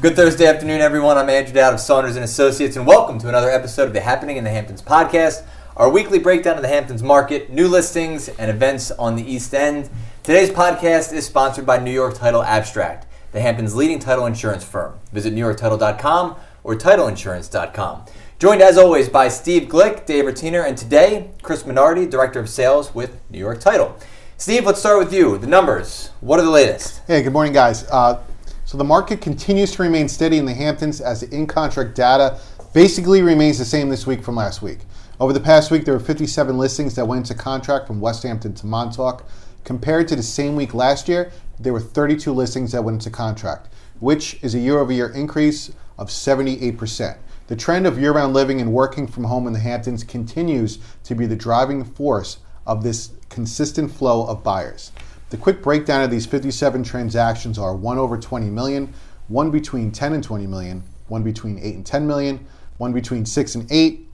Good Thursday afternoon, everyone. I'm Andrew Dowd of Saunders and Associates, and welcome to another episode of the Happening in the Hamptons podcast, our weekly breakdown of the Hamptons market, new listings, and events on the East End. Today's podcast is sponsored by New York Title Abstract, the Hamptons' leading title insurance firm. Visit NewYorkTitle.com or TitleInsurance.com. Joined as always by Steve Glick, Dave Rotiner, and today Chris Minardi, Director of Sales with New York Title. Steve, let's start with you. The numbers. What are the latest? Hey, good morning, guys. Uh, so the market continues to remain steady in the Hamptons as the in-contract data basically remains the same this week from last week. Over the past week, there were 57 listings that went into contract from Westhampton to Montauk. Compared to the same week last year, there were 32 listings that went into contract, which is a year-over-year increase of 78%. The trend of year-round living and working from home in the Hamptons continues to be the driving force of this consistent flow of buyers. The quick breakdown of these 57 transactions are one over 20 million, one between 10 and 20 million, one between 8 and 10 million, one between 6 and 8,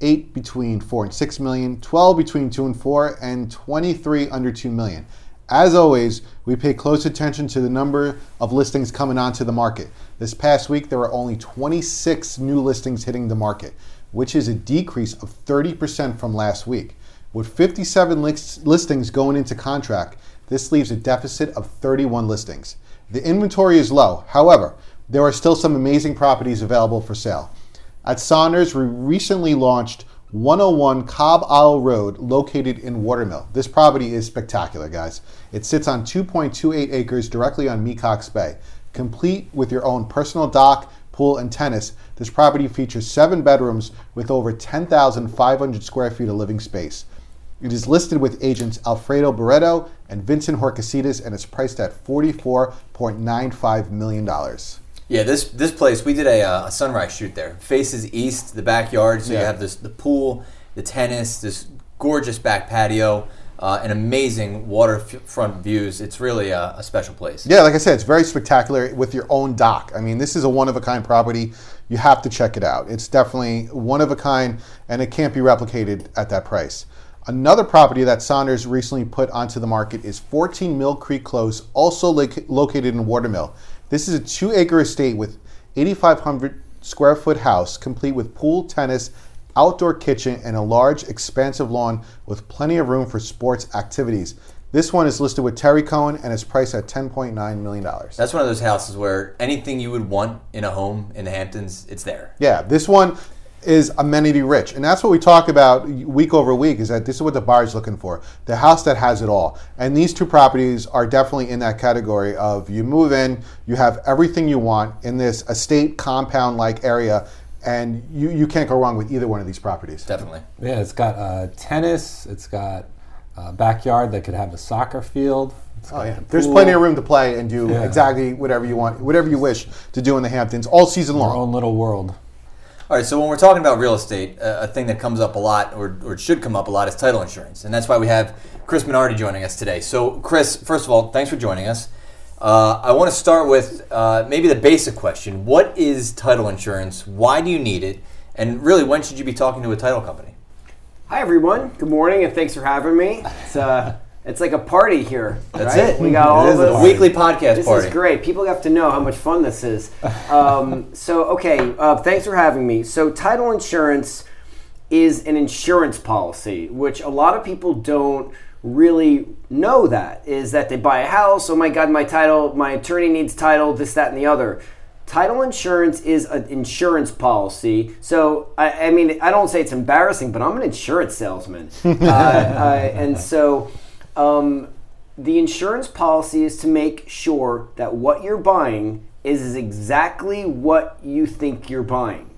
8 between 4 and 6 million, 12 between 2 and 4, and 23 under 2 million. As always, we pay close attention to the number of listings coming onto the market. This past week, there were only 26 new listings hitting the market, which is a decrease of 30% from last week. With 57 list- listings going into contract, this leaves a deficit of 31 listings. The inventory is low. However, there are still some amazing properties available for sale. At Saunders, we recently launched 101 Cobb Isle Road, located in Watermill. This property is spectacular, guys. It sits on 2.28 acres directly on Mecox Bay. Complete with your own personal dock, pool, and tennis, this property features seven bedrooms with over 10,500 square feet of living space. It is listed with agents Alfredo Barreto and Vincent Horcasitas and it's priced at $44.95 million. Yeah, this this place we did a, uh, a sunrise shoot there. Faces east, the backyard, so you have this the pool, the tennis, this gorgeous back patio, uh, and amazing waterfront views. It's really a, a special place. Yeah, like I said, it's very spectacular with your own dock. I mean, this is a one of a kind property. You have to check it out. It's definitely one of a kind and it can't be replicated at that price. Another property that Saunders recently put onto the market is 14 Mill Creek Close, also loc- located in Watermill. This is a two acre estate with 8,500 square foot house, complete with pool, tennis, outdoor kitchen, and a large, expansive lawn with plenty of room for sports activities. This one is listed with Terry Cohen and is priced at $10.9 million. That's one of those houses where anything you would want in a home in the Hamptons, it's there. Yeah, this one is amenity rich. And that's what we talk about week over week is that this is what the buyer's looking for. The house that has it all. And these two properties are definitely in that category of you move in, you have everything you want in this estate compound like area and you, you can't go wrong with either one of these properties. Definitely. Yeah, it's got uh, tennis. It's got a backyard that could have a soccer field. Oh yeah. the There's plenty of room to play and do Yeah. exactly whatever you want, whatever you wish to do in the Hamptons all season Our long. own little world. All right, so when we're talking about real estate, a thing that comes up a lot, or, or should come up a lot, is title insurance. And that's why we have Chris Minardi joining us today. So, Chris, first of all, thanks for joining us. Uh, I want to start with uh, maybe the basic question What is title insurance? Why do you need it? And really, when should you be talking to a title company? Hi everyone. Good morning, and thanks for having me. It's uh, it's like a party here. That's right? it. We got all is a this weekly podcast This party. is great. People have to know how much fun this is. Um, so okay, uh, thanks for having me. So title insurance is an insurance policy, which a lot of people don't really know that is that they buy a house oh my god my title my attorney needs title this that and the other title insurance is an insurance policy so i, I mean i don't say it's embarrassing but i'm an insurance salesman uh, uh, and so um, the insurance policy is to make sure that what you're buying is exactly what you think you're buying.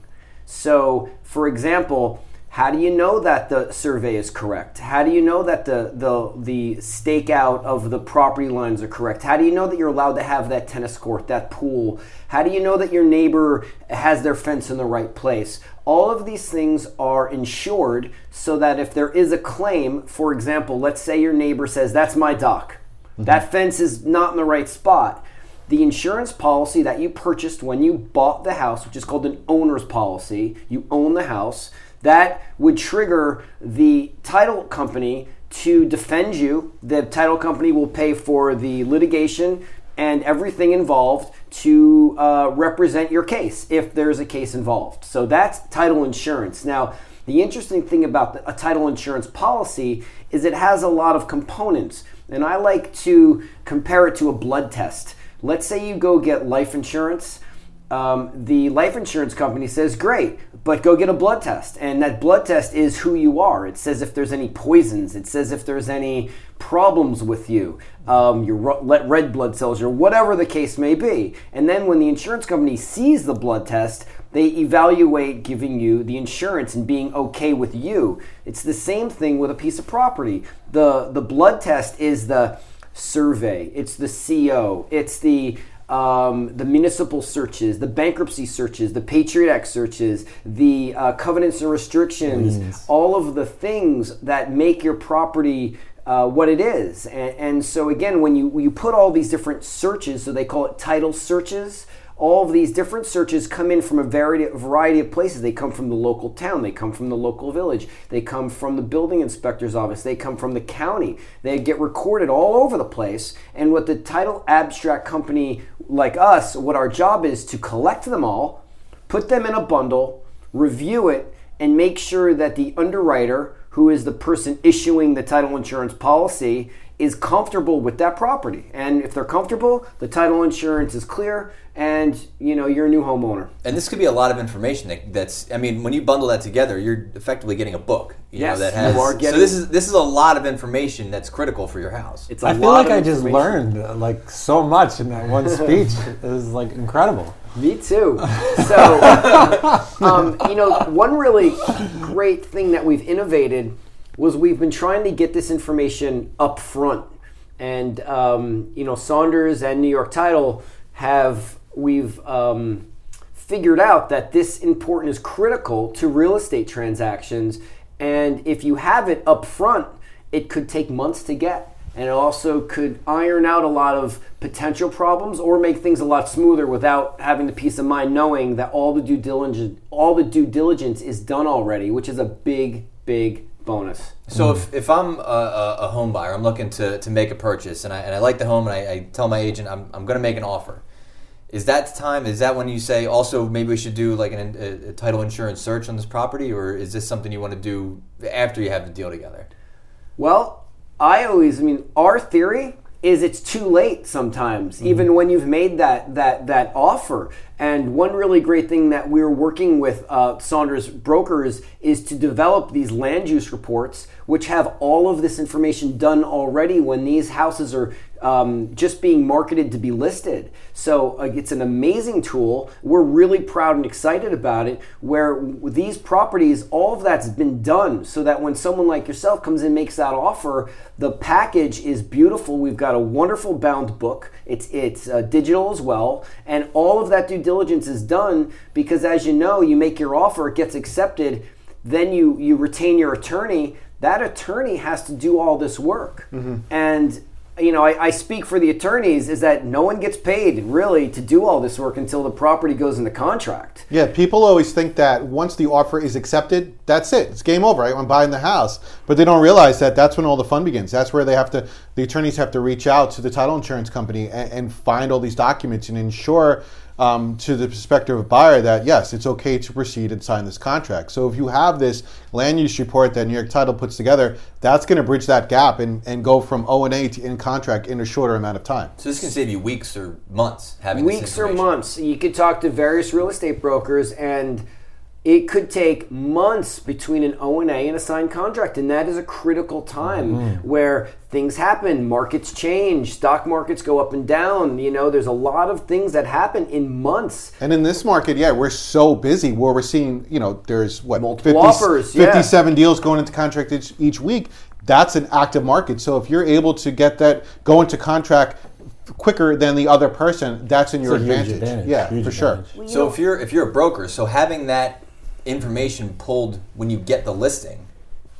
So, for example, how do you know that the survey is correct? How do you know that the the the stakeout of the property lines are correct? How do you know that you're allowed to have that tennis court, that pool? How do you know that your neighbor has their fence in the right place? All of these things are insured so that if there is a claim, for example, let's say your neighbor says, That's my dock. Mm-hmm. That fence is not in the right spot the insurance policy that you purchased when you bought the house, which is called an owner's policy, you own the house, that would trigger the title company to defend you. The title company will pay for the litigation and everything involved to uh, represent your case if there's a case involved. So that's title insurance. Now, the interesting thing about a title insurance policy is it has a lot of components, and I like to compare it to a blood test. Let's say you go get life insurance um, the life insurance company says, Great, but go get a blood test. And that blood test is who you are. It says if there's any poisons, it says if there's any problems with you, um, your red blood cells, or whatever the case may be. And then when the insurance company sees the blood test, they evaluate giving you the insurance and being okay with you. It's the same thing with a piece of property. The, the blood test is the survey, it's the CO, it's the um, the municipal searches, the bankruptcy searches, the Patriot Act searches, the uh, covenants and restrictions, all of the things that make your property uh, what it is. And, and, so, again, when you, when you put all these different searches, so they call it title searches, all of these different searches come in from a variety, variety of places. They come from the local town, they come from the local village, they come from the building inspector's office, they come from the county. They get recorded all over the place. And what the title abstract company like us, what our job is to collect them all, put them in a bundle, review it, and make sure that the underwriter, who is the person issuing the title insurance policy, is comfortable with that property. And if they're comfortable, the title insurance is clear and you know you're a new homeowner. And this could be a lot of information that, that's I mean when you bundle that together, you're effectively getting a book. You yes, know, that has, you are getting, So this is this is a lot of information that's critical for your house. It's I feel like I just learned like so much in that one speech. it was like incredible. Me too. So, um, you know, one really great thing that we've innovated was we've been trying to get this information up front. And, um, you know, Saunders and New York Title have, we've um, figured out that this important is critical to real estate transactions. And if you have it up front, it could take months to get. And it also could iron out a lot of potential problems or make things a lot smoother without having the peace of mind knowing that all the due diligence all the due diligence is done already, which is a big, big bonus. So if, if I'm a, a, home buyer, I'm looking to, to make a purchase, and I, and I like the home, and I, I tell my agent I'm, I'm going to make an offer. Is that time? Is that when you say also maybe we should do like an, a, a title insurance search on this property, or is this something you want to do after you have the deal together? Well, I always, I mean, our theory is it's too late sometimes, mm-hmm. even when you've made that that that offer. And one really great thing that we're working with uh, Saunders brokers is to develop these land use reports, which have all of this information done already when these houses are um, just being marketed to be listed. So uh, it's an amazing tool. We're really proud and excited about it. Where these properties, all of that's been done so that when someone like yourself comes in makes that offer, the package is beautiful. We've got a wonderful bound book. It's it's uh, digital as well, and all of that due diligence is done because, as you know, you make your offer, it gets accepted, then you you retain your attorney. That attorney has to do all this work, mm-hmm. and you know, I, I, speak for the attorneys is that no one gets paid really to do all this work until the property goes in the contract. Yeah, people always think that once the offer is accepted, that's it. It's game over, right? I'm buying the house. But they don't realize that that's when all the fun begins. That's where they have to, the attorneys have to reach out to the title insurance company and, and find all these documents and ensure um, to the perspective prospective buyer that yes, it's okay to proceed and sign this contract. So if you have this land use report that New York Title puts together, that's going to bridge that gap and, and go from O and A to in contract in a shorter amount of time. So this can save you weeks or months having weeks or months. You could talk to various real estate brokers and it could take months between an O&A and a signed contract and that is a critical time mm-hmm. where things happen markets change stock markets go up and down you know there's a lot of things that happen in months and in this market yeah we're so busy where we're seeing you know there's what multiple 50, offers 57 yeah. deals going into contract each, each week that's an active market so if you're able to get that go into contract quicker than the other person that's in your advantage. advantage. yeah huge for advantage. sure so if you're if you're a broker so having that information pulled when you get the listing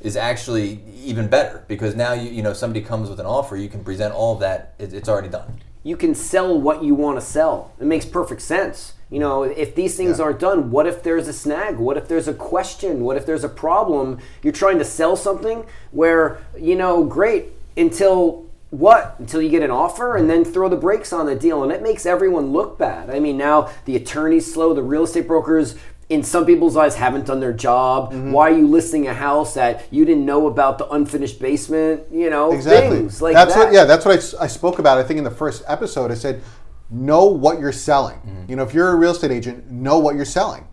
is actually even better because now you you know somebody comes with an offer you can present all of that it, it's already done. You can sell what you want to sell. It makes perfect sense. You know if these things yeah. aren't done what if there's a snag? What if there's a question? What if there's a problem? You're trying to sell something where you know great until what? Until you get an offer and then throw the brakes on the deal and it makes everyone look bad. I mean now the attorneys slow the real estate brokers in some people's eyes haven't done their job Mm-hmm. why are you listing a house that you didn't know about the unfinished basement you know Exactly. things like that's that what. Yeah, that's what I I, spoke about. I think in the first episode, I said, know what you're selling. Mm-hmm. You know, if you're a real estate agent, know what you're selling.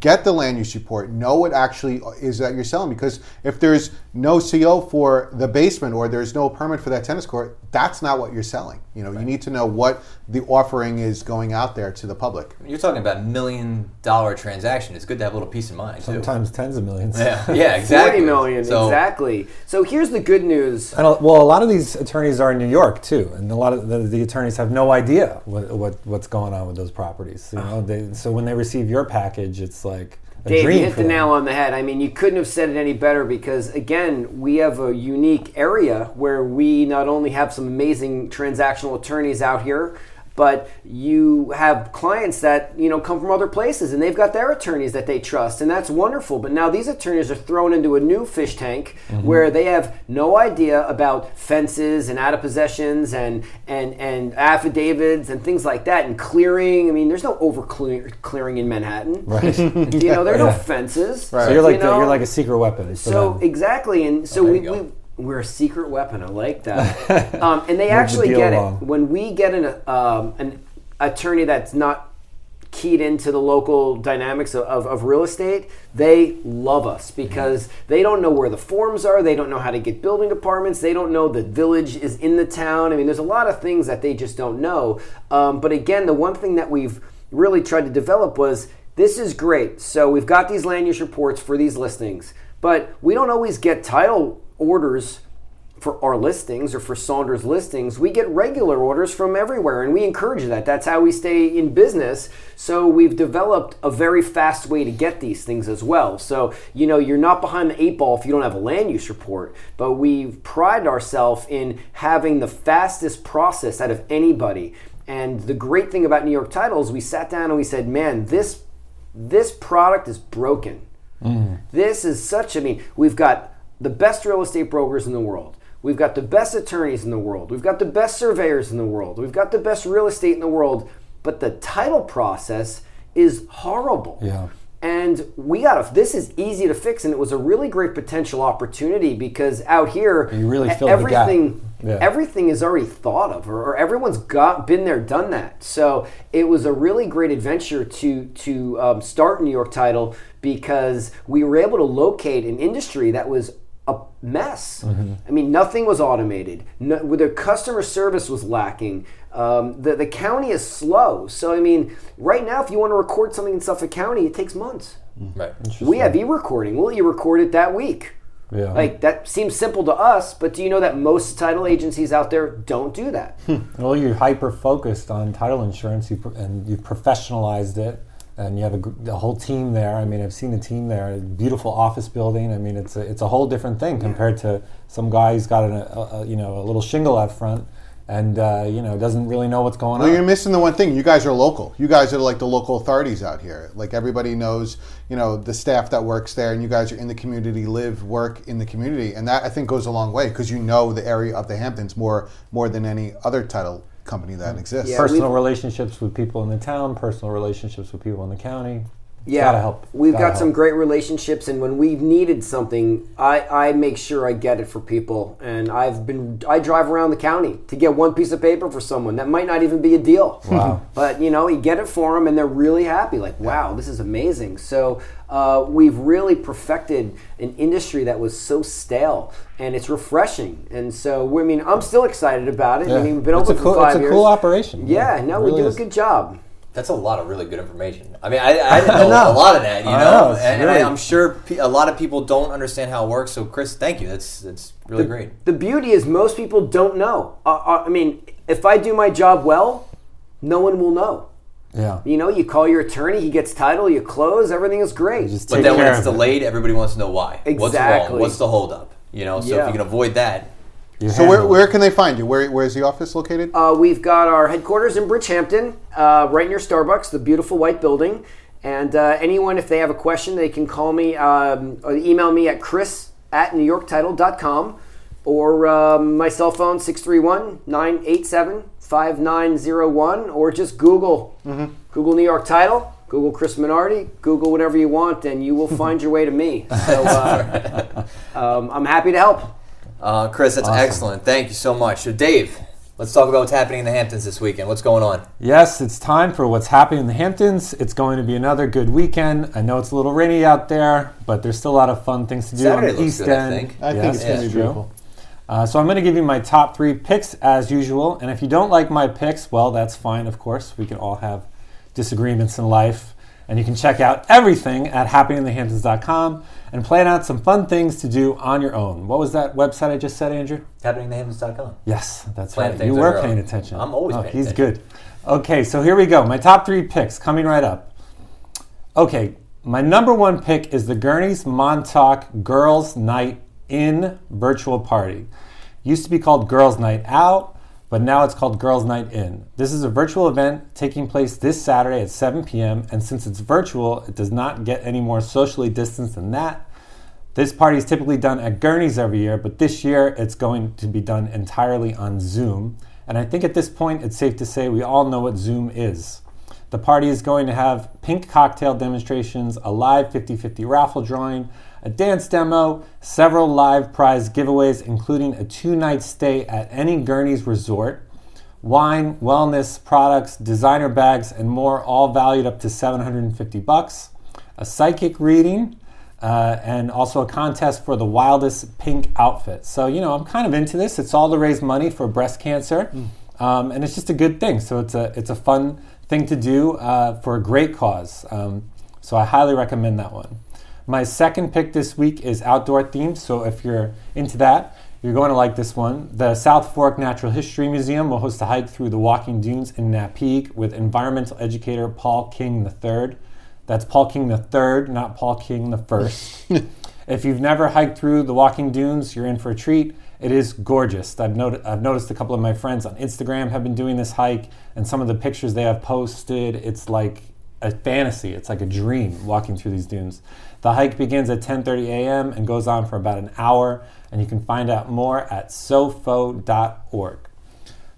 Get the land use report. Know what actually is that you're selling. Because if there's no CO for the basement or there's no permit for that tennis court, that's not what you're selling. You know, you need to know what the offering is going out there to the public. You're talking about million dollar transaction. It's good to have a little peace of mind too. Sometimes tens of millions. Yeah, yeah, exactly. 40 million So- exactly so here's the good news And a, well, a lot of these attorneys are in New York too, and a lot of the, the attorneys have no idea what, what what's going on with those properties. You ah. know, they, so when they receive your package, it's like a Dave, you hit the nail on the head. I mean, you couldn't have said it any better because, again, we have a unique area where we not only have some amazing transactional attorneys out here, but you have clients that you know come from other places and they've got their attorneys that they trust and that's wonderful but now these attorneys are thrown into a new fish tank Mm-hmm. where they have no idea about fences and adverse possessions and and and affidavits and things like that and clearing i mean there's no over clearing in manhattan Right. you know there are no fences right. So you're like you the, know? you're like a secret weapon. so them. exactly, and so there we, we we're a secret weapon. I like that. um, and they actually get along. it when we get an um, an attorney that's not keyed into the local dynamics of, of, of real estate. They love us because they don't know where the forms are. They don't know how to get building departments. They don't know the village is in the town. I mean, there's a lot of things that they just don't know. Um, but again, the one thing that we've really tried to develop was this is great. So we've got these land use reports for these listings, but we don't always get title orders for our listings or for Saunders listings. We get regular orders from everywhere and we encourage that. That's how we stay in business. So we've developed a very fast way to get these things as well. So, you know, you're not behind the eight ball if you don't have a land use report, but we've prided ourselves in having the fastest process out of anybody. And the great thing about New York Title is we sat down and we said, man, this this product is broken. Mm. This is such, I mean, we've got the best real estate brokers in the world. We've got the best attorneys in the world. We've got the best surveyors in the world. We've got the best real estate in the world. But the title process is horrible. Yeah. And we got to, this is easy to fix. And it was a really great potential opportunity because out here, You really gap. everything, Yeah. everything is already thought of, or, or everyone's got been there, done that. So it was a really great adventure to to um, start New York Title because we were able to locate an industry that was a mess. Mm-hmm. I mean, nothing was automated. No, the customer service was lacking. Um, the the county is slow. So I mean, right now, if you want to record something in Suffolk County, it takes months. Right. We have e-recording. We'll e-record it that week. Yeah. Like that seems simple to us, but do you know that most title agencies out there don't do that? Well, you're hyper focused on title insurance, you pro- and you've professionalized it, and you have a, a whole team there. I mean, I've seen the team there. Beautiful office building. I mean, it's a, it's a whole different thing compared to some guy who's got an, a, a you know a little shingle out front, and uh, you know doesn't really know what's going on. Well, on. you're missing the one thing. You guys are local. You guys are like the local authorities out here. Like everybody knows, you know, the staff that works there, and you guys are in the community, live, work in the community, and that I think goes a long way because you know the area of the Hamptons more more than any other title company that exists. Yeah. personal relationships with people in the town, personal relationships with people in the county. Yeah, gotta help. We've Gotta got some great relationships, and when we've needed something, I, I make sure I get it for people. And I've been I drive around the county to get one piece of paper for someone that might not even be a deal. Wow. but you know, you get it for them, and they're really happy. Like, wow, this is amazing. So uh, we've really perfected an industry that was so stale, and it's refreshing. And so, I mean, I'm still excited about it. I mean, we've been It's open a cool- for five it's a years. cool operation. Yeah, Yeah, no, it we do is. a good job. That's a lot of really good information. I mean, I, I didn't know, know. a lot of that, you I know, know, and, really- and I'm sure pe- a lot of people don't understand how it works. So, Chris, thank you. That's that's really great. The beauty is most people don't know. Uh, uh, I mean, if I do my job well, no one will know. Yeah. You know, you call your attorney, he gets title, you close, everything is great. But then when it's of it. delayed, everybody wants to know why. What's Exactly. wrong? What's the holdup? You know, so if you can avoid that, You So where, where can they find you? Where where's the office located? Uh, we've got our headquarters in Bridgehampton, uh, right near Starbucks, the beautiful white building. And uh, anyone, if they have a question, they can call me um, or email me at chris at newyorktitle.com or um, my cell phone 631 987 5901, or just Google. Google New York Title, Google Chris Minardi, Google whatever you want, and you will find your way to me. So uh, um, I'm happy to help. Uh, Chris, that's excellent. Thank you so much. So, Dave, let's talk about what's happening in the Hamptons this weekend. What's going on? Yes, it's time for what's happening in the Hamptons. It's going to be another good weekend. I know it's a little rainy out there, but there's still a lot of fun things to do Saturday on the looks East good, I End. think. I think it's Yes, going to be beautiful. Uh, so I'm going to give you my top three picks as usual. And if you don't like my picks, well, that's fine. Of course, we can all have disagreements in life. And you can check out everything at happeninginthehamptons.com and plan out some fun things to do on your own. What was that website I just said, Andrew? HappeningTheHamptons.com. Yes, that's Plan right. You were paying own. attention. I'm always oh, paying He's attention. good. Okay, so here we go. My top three picks coming right up. Okay, my number one pick is the Gurney's Montauk Girls Night In virtual party. Used to be called Girls Night Out, but now it's called Girls Night In. This is a virtual event taking place this Saturday at 7 p.m., and since it's virtual, it does not get any more socially distanced than that. This party is typically done at Gurney's every year, but this year it's going to be done entirely on Zoom. And I think at this point it's safe to say we all know what Zoom is. The party is going to have pink cocktail demonstrations, a live 50 50 raffle drawing, a dance demo, several live prize giveaways, including a two night stay at any Gurney's resort, wine, wellness products, designer bags, and more, all valued up to 750 bucks. A psychic reading, uh, and also a contest for the wildest pink outfit. So you know, I'm kind of into this. It's all to raise money for breast cancer, um, and it's just a good thing. So it's a it's a fun thing to do uh, for a great cause. Um, so I highly recommend that one. My second pick this week is outdoor themed. So if you're into that, you're going to like this one. The South Fork Natural History Museum will host a hike through the walking dunes in Napeague with environmental educator Paul King III. That's Paul King III, not Paul King I. If you've never hiked through the walking dunes, you're in for a treat. It is gorgeous. I've, not- I've noticed a couple of my friends on Instagram have been doing this hike, and some of the pictures they have posted, it's like a fantasy. It's like a dream walking through these dunes. The hike begins at 10:30 a.m. and goes on for about an hour, and you can find out more at sofo.org.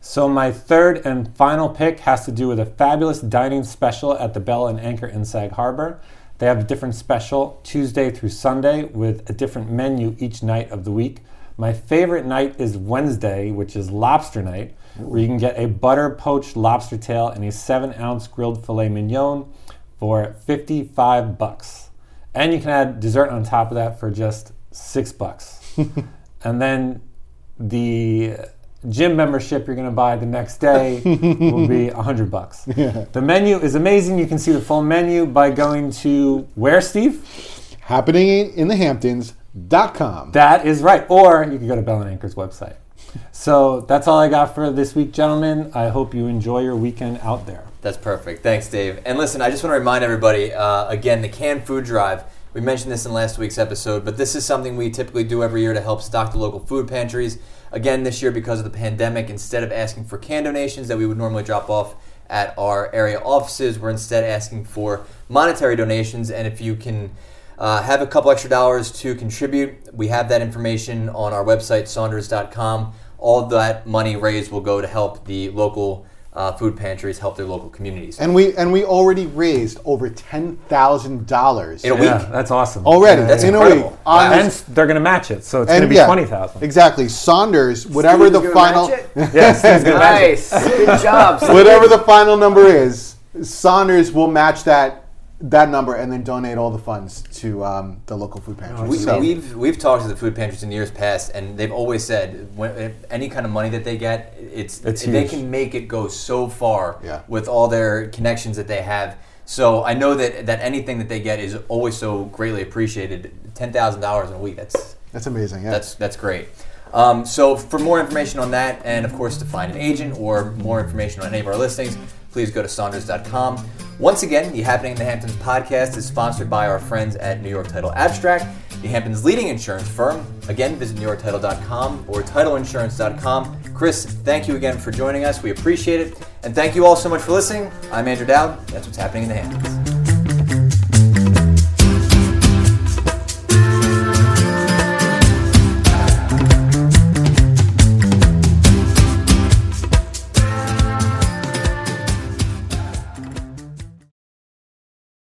So my third and final pick has to do with a fabulous dining special at the Bell and Anchor in Sag Harbor. They have a different special Tuesday through Sunday with a different menu each night of the week. My favorite night is Wednesday, which is lobster night, where you can get a butter poached lobster tail and a seven ounce grilled filet mignon for 55 bucks. And you can add dessert on top of that for just six bucks. and then the gym membership you're going to buy the next day will be 100 bucks. The menu is amazing. You can see the full menu by going to where, Steve? Happening in the Hamptons.com. That is right. Or you can go to Bell and Anchor's website. So that's all I got for this week, gentlemen. I hope you enjoy your weekend out there. That's perfect. Thanks, Dave. And listen, I just want to remind everybody uh, again the canned food drive. We mentioned this in last week's episode, but this is something we typically do every year to help stock the local food pantries. Again, this year, because of the pandemic, instead of asking for can donations that we would normally drop off at our area offices, we're instead asking for monetary donations. And if you can uh, have a couple extra dollars to contribute, we have that information on our website, saunders.com. All that money raised will go to help the local uh, food pantries help their local communities. And we and we already raised over ten thousand dollars In a Yeah, week. that's awesome. already. That's in a incredible. week. On And they're going to match it, so it's going to be yeah, 20,000. Exactly. Saunders, whatever Steve's the final? Yes, Steve's going match it. Nice. Good job. Steve. whatever the final number is, Saunders will match that that number and then donate all the funds to um, the local food pantry. We, so, we've we've talked to the food pantries in years past, and they've always said when any kind of money that they get, it's, It's they can make it go so far Yeah. with all their connections that they have. So I know that that anything that they get is always so greatly appreciated. Ten thousand dollars in a week, that's that's amazing. Yeah. That's that's great. Um, so for more information on that, and of course to find an agent or more information on any of our listings, please go to Saunders.com. Once again, the Happening in the Hamptons podcast is sponsored by our friends at New York Title Abstract, the Hamptons' leading insurance firm. Again, visit NewYorkTitle.com or TitleInsurance.com. Chris, thank you again for joining us. We appreciate it, and thank you all so much for listening. I'm Andrew Dowd. That's what's happening in the Hamptons.